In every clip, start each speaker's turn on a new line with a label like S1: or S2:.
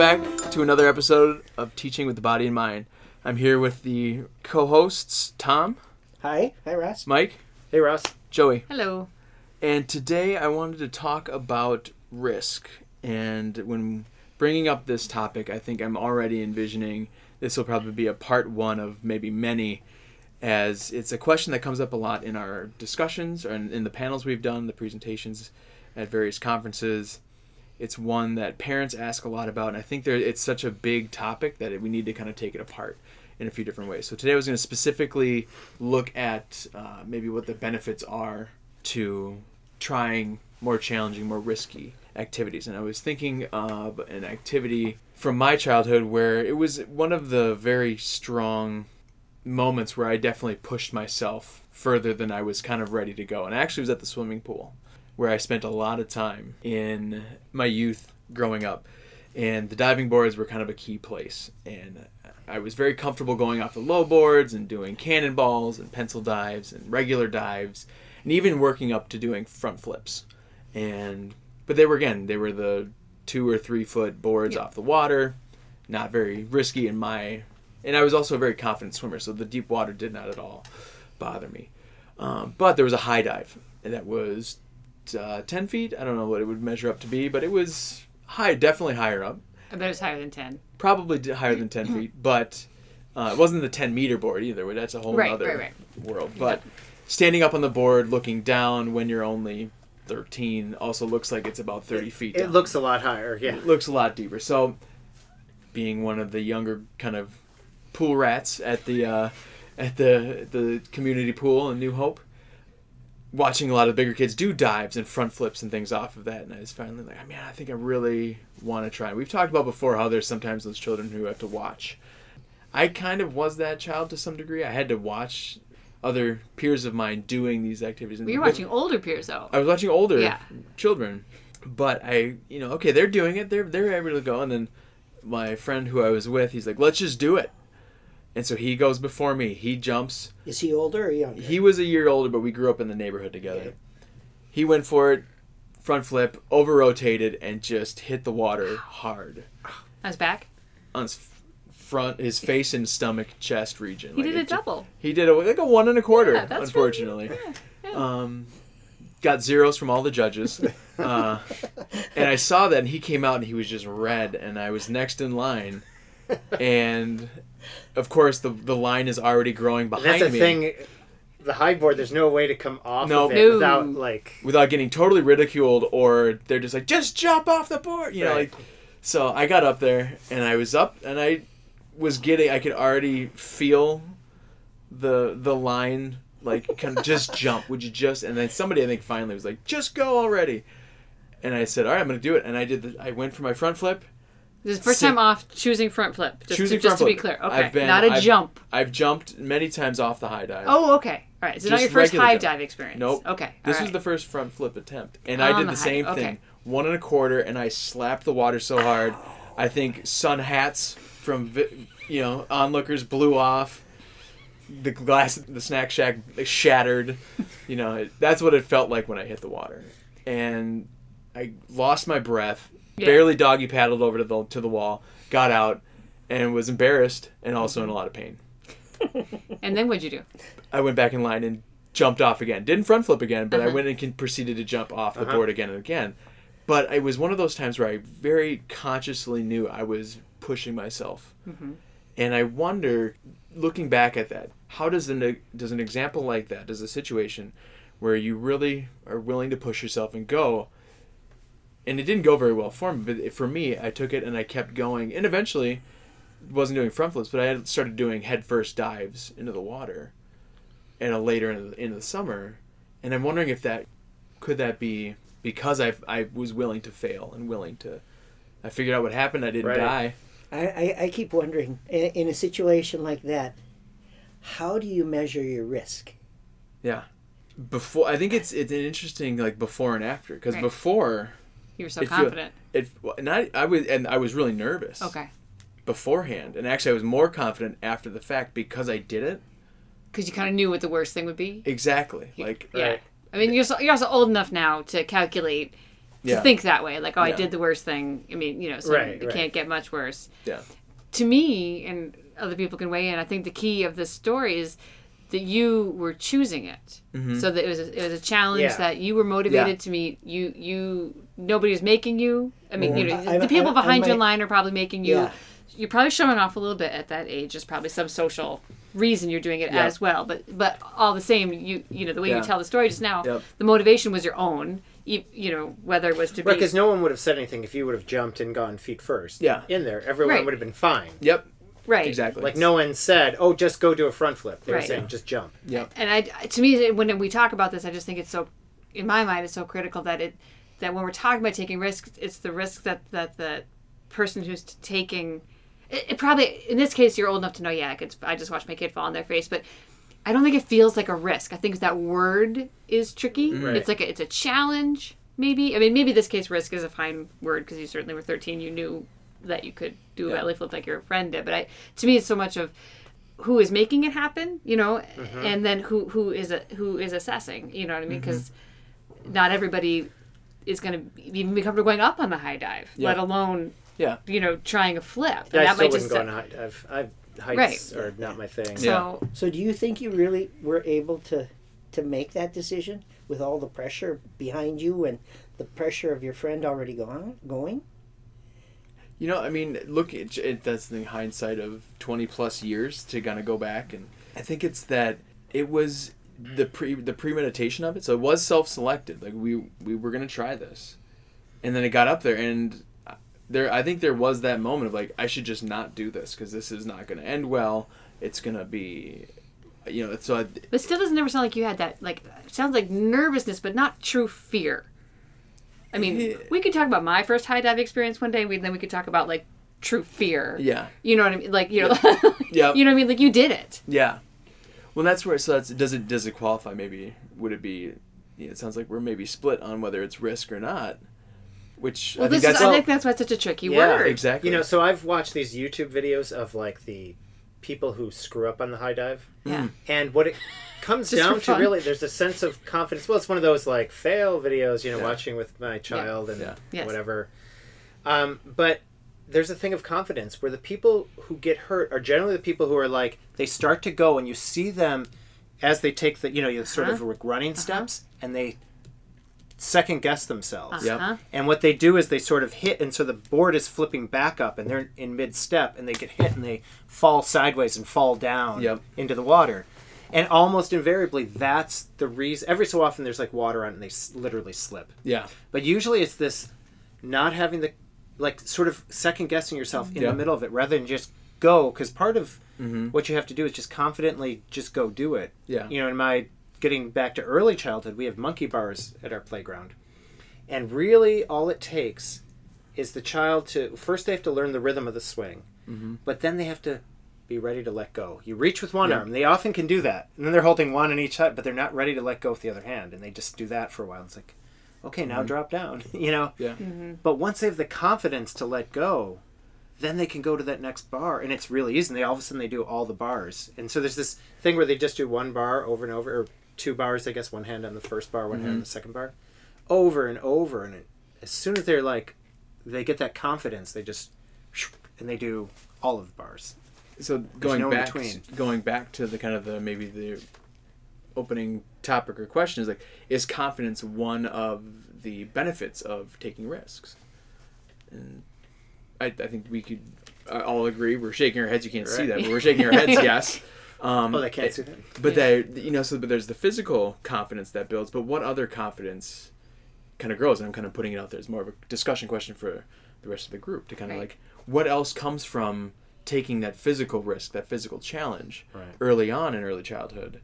S1: Welcome back to another episode of Teaching with the Body in Mind. I'm here with the co-hosts Tom,
S2: Hi, hi Ross.
S1: Mike,
S3: Hey, Ross.
S1: Joey,
S4: Hello.
S1: and today I wanted to talk about risk. And when bringing up this topic, I think I'm already envisioning this will probably be a part one of maybe many, as it's a question that comes up a lot in our discussions or in, in the panels we've done, the presentations at various conferences. It's one that parents ask a lot about, and I think there it's such a big topic that we need to kind of take it apart in a few different ways. So today I was going to specifically look at uh, maybe what the benefits are to trying more challenging, more risky activities. And I was thinking of an activity from my childhood where it was one of the very strong moments where I definitely pushed myself further than I was kind of ready to go. And I actually was at the swimming pool where I spent a lot of time in my youth growing up. And the diving boards were kind of a key place. And I was very comfortable going off the low boards and doing cannonballs and pencil dives and regular dives and even working up to doing front flips. And but they were again, they were the two or three foot boards
S4: Yeah.
S1: off the water, not very risky in my and I was also a very confident swimmer, so the deep water did not at all bother me. Um, but there was a high dive that was uh, 10 feet. I don't know what it would measure up to be, but it was high, definitely higher up.
S4: I bet it was higher than 10.
S1: Probably higher than 10 feet, but uh, it wasn't the 10 meter board either. That's a whole
S4: Right,
S1: other
S4: right, right.
S1: world. But standing up on the board, looking down when you're only 13 also looks like it's about 30 feet
S3: It looks a lot higher. Yeah.
S1: It looks a lot deeper. So, being one of the younger kind of pool rats at the uh, at the the community pool in New Hope, watching a lot of bigger kids do dives and front flips and things off of that, and I was finally like, man, I think I really want to try. We've talked about before how there's sometimes those children who have to watch. I kind of was that child to some degree. I had to watch other peers of mine doing these activities.
S4: You're watching older peers, though.
S1: I was watching older
S4: Yeah.
S1: children, but I, you know, okay, they're doing it. They're they're able to go, and then my friend who I was with, he's like, let's just do it. And so he goes before me. He jumps.
S2: Is he older or younger?
S1: He was a year older, but we grew up in the neighborhood together.
S2: Yeah.
S1: He went for it, front flip, over rotated, and just hit the water hard
S4: On his back.
S1: on his front, his face and stomach, chest region.
S4: He
S1: Like,
S4: did a
S1: it ju-
S4: double.
S1: He did a, like a one and a quarter,
S4: Yeah, that's
S1: unfortunately.
S4: really- yeah, yeah.
S1: Um, got zeros from all the judges. Uh, and I saw that, and he came out and he was just red, and I was next in line. And of course, the the line is already growing behind
S3: that's the
S1: me
S3: thing. The high board, there's no way to come off
S1: No.
S3: of it
S4: No.
S3: without like.
S1: without getting totally ridiculed, or they're just like, just jump off the board, you know.
S3: Right.
S1: Like, so I got up there, and I was up, and I was getting, I could already feel the the line like kind of just jump would you just and then somebody i think finally was like just go already and i said all right i'm gonna do it and i did the, i went for my front flip
S4: This is the first time off choosing front flip. Just,
S1: Choosing
S4: to, just to be clear. Okay.
S1: I've been-
S4: Not a
S1: I've-
S4: jump.
S1: i've jumped many times off the high dive
S4: Oh, okay. All right. So not your first high
S1: jump.
S4: dive experience.
S1: Nope.
S4: Okay.
S1: this
S4: all
S1: was the first front flip attempt and
S4: On
S1: i did
S4: the
S1: the same
S4: okay.
S1: thing one and a quarter and i slapped the water so hard i think sun hats from you know onlookers blew off the glass the snack shack shattered you know that's what it felt like when i hit the water and i lost my breath
S4: Yeah.
S1: barely doggy paddled over to the to the wall got out and was embarrassed and also in a lot of pain
S4: And then what'd you do?
S1: I went back in line and jumped off again. Didn't front flip again, but I
S4: Uh-huh.
S1: went and con- proceeded to jump off the
S3: Uh-huh.
S1: board again and again. But it was one of those times where I very consciously knew I was pushing myself,
S4: Mhm.
S1: and I wonder, looking back at that, how does an does an example like that, does a situation where you really are willing to push yourself and go, and it didn't go very well for me, but for me, I took it and I kept going, and eventually wasn't doing front flips, but I had started doing head first dives into the water, and a later in the, in the summer, and I'm wondering if that could that be because I I was willing to fail and willing to, I figured out what happened. I didn't
S3: Right.
S1: die.
S2: I, I, I keep wondering, in, in a situation like that, how do you measure your risk?
S1: Yeah before I think it's it's an interesting like before and after because
S4: Right.
S1: before
S4: You were so
S1: It feel-
S4: confident.
S1: it and I I was and I was really nervous.
S4: okay.
S1: beforehand, and actually I was more confident after the fact because I did it.
S4: Because you kind of knew what the worst thing would be.
S1: Exactly. Like
S4: Yeah.
S3: Right.
S4: I mean, you're, so, you're also old enough now to calculate
S1: Yeah.
S4: think that way. Like, oh, I did the worst thing. I mean, you know, so
S3: Right,
S4: it
S3: right.
S4: can't get much worse.
S1: Yeah.
S4: To me, and other people can weigh in. I think the key of this story is that you were choosing it. Mm-hmm. So that it was a, it was a challenge
S3: Yeah.
S4: that you were motivated
S1: Yeah.
S4: to meet. You you nobody was making you. I mean, you mm-hmm. know,
S2: I-
S4: the
S2: I-
S4: people
S2: I-
S4: behind you in line are probably making you.
S2: Yeah.
S4: You're probably showing off a little bit at that age. There's probably some social reason you're doing it
S1: Yeah.
S4: as well. But but all the same, you you know the way you tell the story just now,
S1: Yep.
S4: the motivation was your own. You, you know whether it was to
S3: Right,
S4: be
S3: because no one would have said anything if you would have jumped and gone feet first.
S1: Yeah.
S3: In there, everyone
S4: Right.
S3: would have been fine.
S1: Yep.
S4: Right
S1: Exactly.
S3: Like no one said, "Oh, just go do a front flip." They were
S4: Right.
S3: saying, "Just jump."
S1: Yeah.
S4: and I to me when we talk about this, I just think it's so in my mind it's so critical that it that when we're talking about taking risks, it's the risk that that the person who's taking it, it probably in this case you're old enough to know yeah I, could, I just watched my kid fall on their face but I don't think it feels like a risk I think that word is tricky
S3: Right.
S4: it's like a, it's a challenge maybe I mean maybe this case risk is a fine word because you certainly were 13 you knew that you could do a
S1: Yeah.
S4: belly flip like your friend did but I to me it's so much of who is making it happen you know mm-hmm. and then who who is a, who is assessing you know what I mean mm-hmm. because not everybody is going to even be comfortable going up on the high dive
S1: Yeah.
S4: let alone
S1: Yeah.
S4: you know trying a flip
S3: Yeah, I
S4: that
S3: still
S4: might
S3: wouldn't
S4: just
S3: go on a high dive. I, heights
S4: Right.
S3: are not my thing.
S4: so
S2: So do you think you really were able to to make that decision with all the pressure behind you and the pressure of your friend already gone going?
S1: You know, I mean, look, it, it, that's the hindsight of 20 plus years to kind of go back. And I think it's that it was the pre the premeditation of it. So it was self selected. Like, we, we were going to try this. And then it got up there. And there, I think there was that moment of like, I should just not do this because this is not going to end well. It's going to be, you know, so I,
S4: but still doesn't ever sound like you had that like sounds like nervousness but not true fear I mean we could talk about my first high dive experience one day we then we could talk about like true fear
S1: yeah.
S4: you know what I mean like you know
S1: Yep.
S4: you know what I mean like you did it
S1: Yeah. Well, that's where. So that's does it does it qualify? Maybe would it be? Yeah, it sounds like we're maybe split on whether it's risk or not. Which
S4: well
S1: I think
S4: this is
S1: that's
S4: I think that's why it's such a tricky
S3: Yeah,
S4: word
S1: exactly.
S3: You know, so I've watched these YouTube videos of like the people who screw up on the high dive,
S4: yeah
S3: and what it comes down to really, there's a sense of confidence. Well, it's one of those like fail videos, you know,
S1: Yeah.
S3: watching with my child and
S1: Yeah.
S4: Yes.
S3: whatever. Um, but there's a thing of confidence where the people who get hurt are generally the people who are like they start to go and you see them as they take the you know you sort of like running steps and they second guess themselves.
S1: Yep.
S4: huh
S3: And what they do is they sort of hit, and so the board is flipping back up, and they're in mid step, and they get hit, and they fall sideways and fall down
S1: Yep.
S3: into the water. And almost invariably, that's the reason. Every so often, there's like water on, and they s- literally slip.
S1: yeah.
S3: But usually, it's this not having the, like, sort of second guessing yourself in
S1: Yeah.
S3: the middle of it rather than just go. Because part of
S1: Mm-hmm.
S3: what you have to do is just confidently just go do it.
S1: Yeah.
S3: You know, in my getting back to early childhood, we have monkey bars at our playground. And really, all it takes is the child to first they have to learn the rhythm of the swing,
S1: Mm-hmm.
S3: but then they have to be ready to let go. You reach with one
S1: Yeah.
S3: arm; they often can do that, and then they're holding one in each hand, but they're not ready to let go with the other hand, and they just do that for a while. It's like, okay, now drop down, you know.
S1: Yeah.
S3: But once they have the confidence to let go, then they can go to that next bar, and it's really easy. And they all of a sudden they do all the bars, and so there's this thing where they just do one bar over and over, or two bars, I guess, one hand on the first bar, one hand on the second bar, over and over. And it, as soon as they're like, they get that confidence, they just, and they do all of the bars.
S1: So going
S3: no
S1: back,
S3: between.
S1: going back to the kind of the maybe the opening topic or question is like, is confidence one of the benefits of taking risks? And I, I think we could uh, all agree. We're shaking our heads. You can't see
S3: Right.
S1: that, but we're shaking our heads. Yes. Um,
S3: Oh, they can't see that.
S1: But there, you know, so but there's the physical confidence that builds. But what other confidence kind of grows? And I'm kind of putting it out there as more of a discussion question for the rest of the group to kind of
S4: Right.
S1: like what else comes from taking that physical risk, that physical challenge
S3: Right.
S1: early on in early childhood.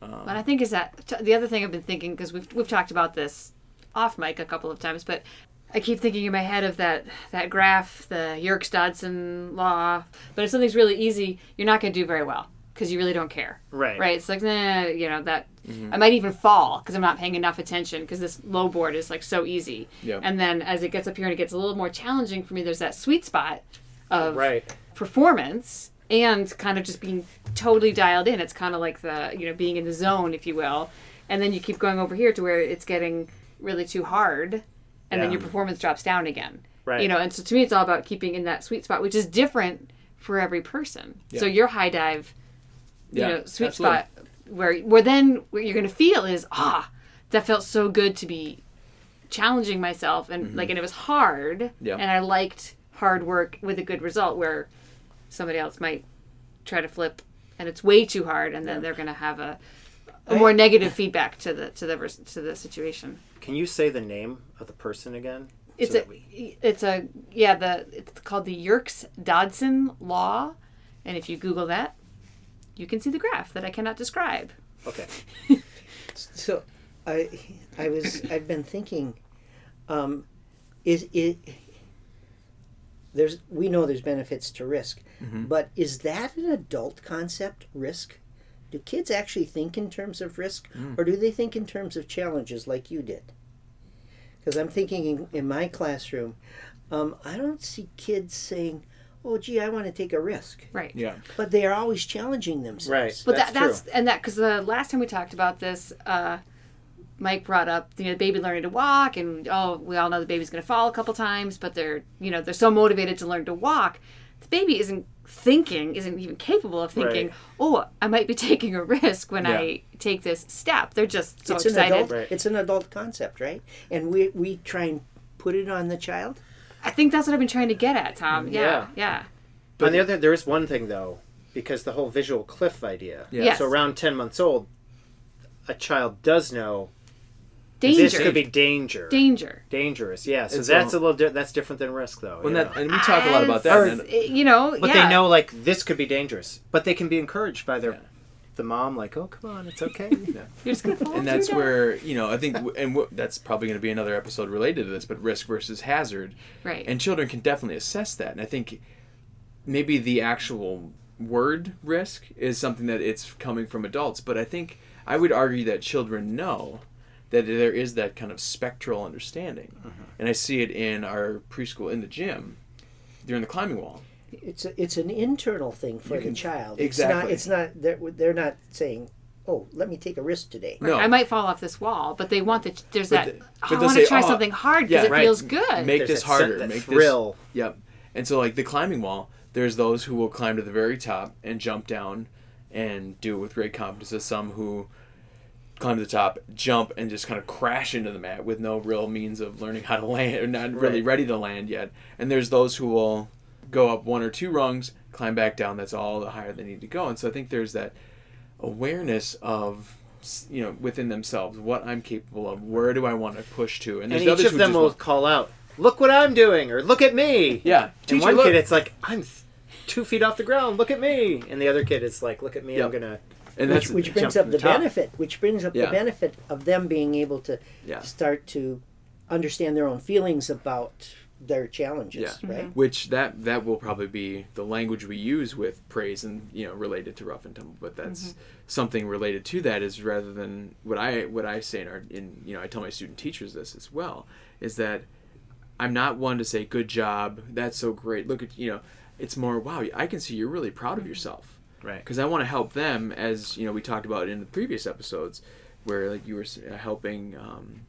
S4: What I think is that t- the other thing I've been thinking because we've we've talked about this off mic a couple of times, but I keep thinking in my head of that that graph, the Yerkes Dodson law. But if something's really easy, you're not going to do very well because you really don't care.
S3: Right.
S4: Right. It's like nah, you know that mm-hmm. I might even fall because I'm not paying enough attention because this low board is like so easy.
S1: Yeah.
S4: And then as it gets up here and it gets a little more challenging for me, there's that sweet spot of
S3: Right.
S4: performance and kind of just being totally dialed in. It's kind of like the, you know, being in the zone, if you will. And then you keep going over here to where it's getting really too hard. and then your performance drops down again.
S3: Right.
S4: You know, and so to me, it's all about keeping in that sweet spot, which is different for every person. So your high dive,
S1: Yeah,
S4: know, sweet
S1: absolutely.
S4: spot, where where then what you're going to feel is ah, that felt so good to be challenging myself and like and it was hard
S1: Mm-hmm. Yeah.
S4: and I liked hard work with a good result where somebody else might try to flip and it's way too hard and then they're going to have a, a more negative feedback to the to the to the situation.
S3: Can you say the name of the person again?
S4: It's
S3: So
S4: a
S3: we-
S4: it's a yeah the it's called the Yerkes Dodson law, and if you Google that, you can see the graph that I cannot describe.
S3: okay.
S2: So, I I was I've been thinking, um, is it there's we know there's benefits to risk, but is that an adult concept? Risk? Do kids actually think in terms of risk, or do they think in terms of challenges like you did? Because I'm thinking in, in my classroom, um, I don't see kids saying, "Oh, gee, I want to take a risk,"
S4: Right.
S1: Yeah.
S2: but they are always challenging themselves.
S3: Right.
S4: But
S3: that's
S4: that, that's
S3: true.
S4: and that because the last time we talked about this, uh, Mike brought up you know the baby learning to walk, and oh, we all know the baby's going to fall a couple times, but they're you know they're so motivated to learn to walk. The baby isn't thinking, isn't even capable of thinking.
S3: Right.
S4: Oh, I might be taking a risk when
S1: Yeah.
S4: I take this step. They're just so
S2: it's an
S4: excited.
S2: adult.
S3: Right.
S2: It's an adult concept, right? And we we try and put it on the child.
S4: I think that's what I've been trying to get at, Tom. Mm. Yeah, yeah.
S3: On the other, there is one thing though, because the whole visual cliff idea.
S1: Yeah.
S4: Yes.
S3: So around ten months old, a child does know
S4: Danger.
S3: this could be danger.
S4: danger.
S3: dangerous. Yeah. So
S1: It's
S3: that's
S1: a-
S3: a little. Di- that's different than risk, though.
S1: When
S3: yeah.
S1: that and we talk a lot about that.
S4: Or,
S1: and-
S4: you know,
S3: But
S4: yeah.
S3: they know like this could be dangerous. But they can be encouraged by their
S1: Yeah.
S3: The mom, like, oh come on, it's okay.
S4: You're just gonna fall
S1: and that's
S4: that.
S1: where you know I think, and w- that's probably going to be another episode related to this, but risk versus hazard,
S4: right.
S1: and children can definitely assess that. And I think maybe the actual word risk is something that it's coming from adults, but I think I would argue that children know that there is that kind of spectral understanding, mm-hmm. and I see it in our preschool in the gym during the climbing wall.
S2: It's a, it's an internal thing for
S1: You
S2: the
S1: can-
S2: child.
S1: exactly.
S2: It's not. It's not. They're, they're not saying, "Oh, let me take a risk today."
S1: No.
S4: I might fall off this wall, but they want the there's
S1: But
S4: that.
S1: the-
S4: "Oh,
S1: but
S4: I want to try
S1: "Oh,
S4: something hard because
S1: yeah,
S4: it
S1: right.
S4: feels good.
S1: Make
S3: There's
S1: this harder.
S3: that
S1: make
S3: thrill.
S1: this. Yep. And so like the climbing wall, there's those who will climb to the very top and jump down and do it with great confidence. There's some who climb to the top, jump, and just kind of crash into the mat with no real means of learning how to land or not really ready to land yet. And there's those who will go up one or two rungs, climb back down. That's all the higher they need to go. And so I think there's that awareness of you know within themselves what I'm capable of. Where do I want to push to? And
S3: and each of them will
S1: want-
S3: call out, "Look what I'm doing," or "Look at me."
S1: yeah.
S3: And one
S1: look.
S3: kid, it's like, "I'm two feet off the ground. Look at me," and the other kid is like, "Look at me.
S1: Yep.
S3: I'm gonna."
S1: and
S2: Which,
S1: that's
S2: which brings up the,
S3: the top.
S2: benefit. Which brings up
S1: Yeah.
S2: the benefit of them being able to
S1: Yeah.
S2: start to understand their own feelings about their challenges.
S1: Yeah.
S2: Right.
S1: which that that will probably be the language we use with praise and you know related to rough and tumble but that's something related to that is rather than what i what i say in our in you know i tell my student teachers this as well is that i'm not one to say good job that's so great look at you know it's more wow i can see you're really proud of yourself
S3: Right.
S1: because i want to help them as you know we talked about in the previous episodes where like you were uh, helping um,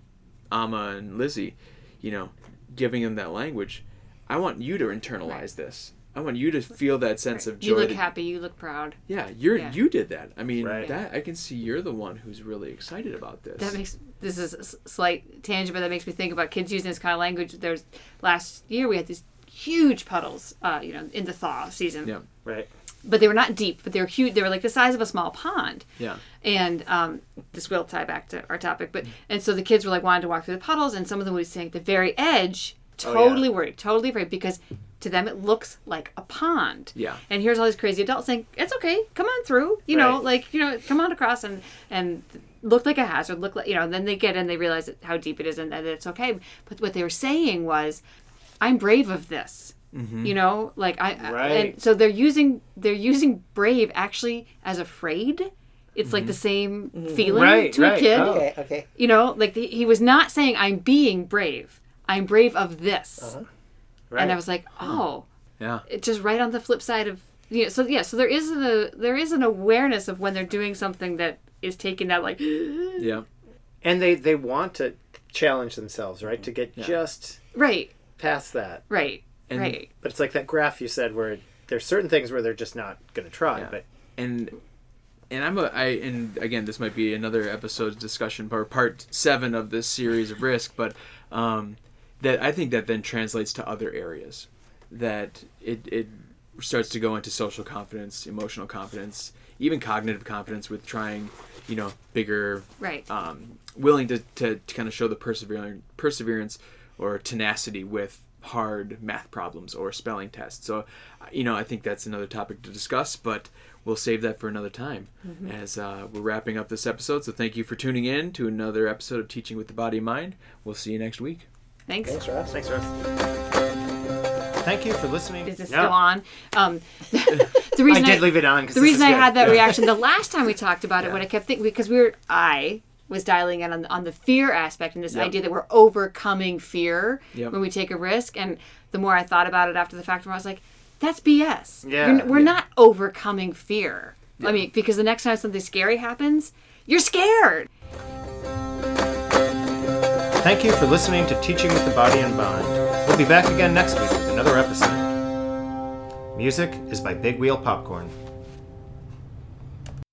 S1: Amma and Lizzie, you know, giving them that language. I want you to internalize
S4: Right.
S1: this. I want you to feel that sense of joy.
S4: you look
S1: that-
S4: happy. You look proud.
S1: Yeah, you're
S4: Yeah.
S1: you did that. I mean,
S3: Right.
S1: that I can see you're the one who's really excited about this.
S4: That makes this is a s- slight tangent, but that makes me think about kids using this kind of language. There's last year we had these huge puddles, uh, you know, in the thaw season.
S1: Yeah.
S3: Right.
S4: But they were not deep, but they were huge. They were like the size of a small pond.
S1: yeah.
S4: and um, this will tie back to our topic but and so the kids were like wanting to walk through the puddles and some of them would be saying at the very edge
S3: Oh,
S4: totally worried totally afraid because to them it looks like a pond
S1: Yeah.
S4: and here's all these crazy adults saying it's okay come on through you know like you know come on across and and look like a hazard look like you know and then they get in they realize how deep it is and that it's okay but what they were saying was i'm brave of this Mm-hmm. you know like i I-
S3: Right.
S4: and so they're using they're using brave actually as afraid it's like the mm-hmm. same mm-hmm. feeling
S3: Right,
S4: to a kid
S3: Oh.
S2: Okay. Okay.
S4: you know like the, he was not saying i'm being brave i'm brave of this
S2: Uh-huh.
S3: Right.
S4: and i was like hmm. oh
S1: Yeah.
S4: it's just right on the flip side of you know, so yeah so there is a there is an awareness of when they're doing something that is taking that like
S1: Yeah.
S3: and they they want to challenge themselves, right? To get
S1: Yeah.
S3: just
S4: Right.
S3: past that.
S4: Right.
S1: And-
S4: right.
S3: But it's like that graph you said where there's certain things where they're just not going to try,
S1: Yeah.
S3: but
S1: and and I'm a I and again this might be another episode's discussion or part seven of this series of risk, but um, that I think that then translates to other areas that it it starts to go into social confidence, emotional confidence, even cognitive confidence with trying, you know, bigger
S4: Right.
S1: um, willing to, to, to kind of show the perseverance, perseverance or tenacity with hard math problems or spelling tests. So, you know, I think that's another topic to discuss, but we'll save that for another time as uh, we're wrapping up this episode. So, thank you for tuning in to another episode of Teaching with the Body in Mind. We'll see you next week.
S4: Thanks.
S2: Thanks, Ross.
S3: thanks, Russ. Thank you for listening.
S4: Is this
S3: Yeah.
S4: still on? Um, the reason
S3: I did leave it on because
S4: the reason I had that reaction the last time we talked about it, what I kept thinking because we were I was dialing in on, on the fear aspect and this
S1: Yep.
S4: idea that we're overcoming fear
S1: Yep.
S4: when we take a risk. And the more I thought about it after the fact, I was like, that's BS.
S3: Yeah,
S4: You're- we're
S1: yeah.
S4: not overcoming fear. I mean, because the next time something scary happens, you're scared.
S3: Thank you for listening to Teaching with the Body in Mind. We'll be back again next week with another episode. Music is by Big Wheel Popcorn.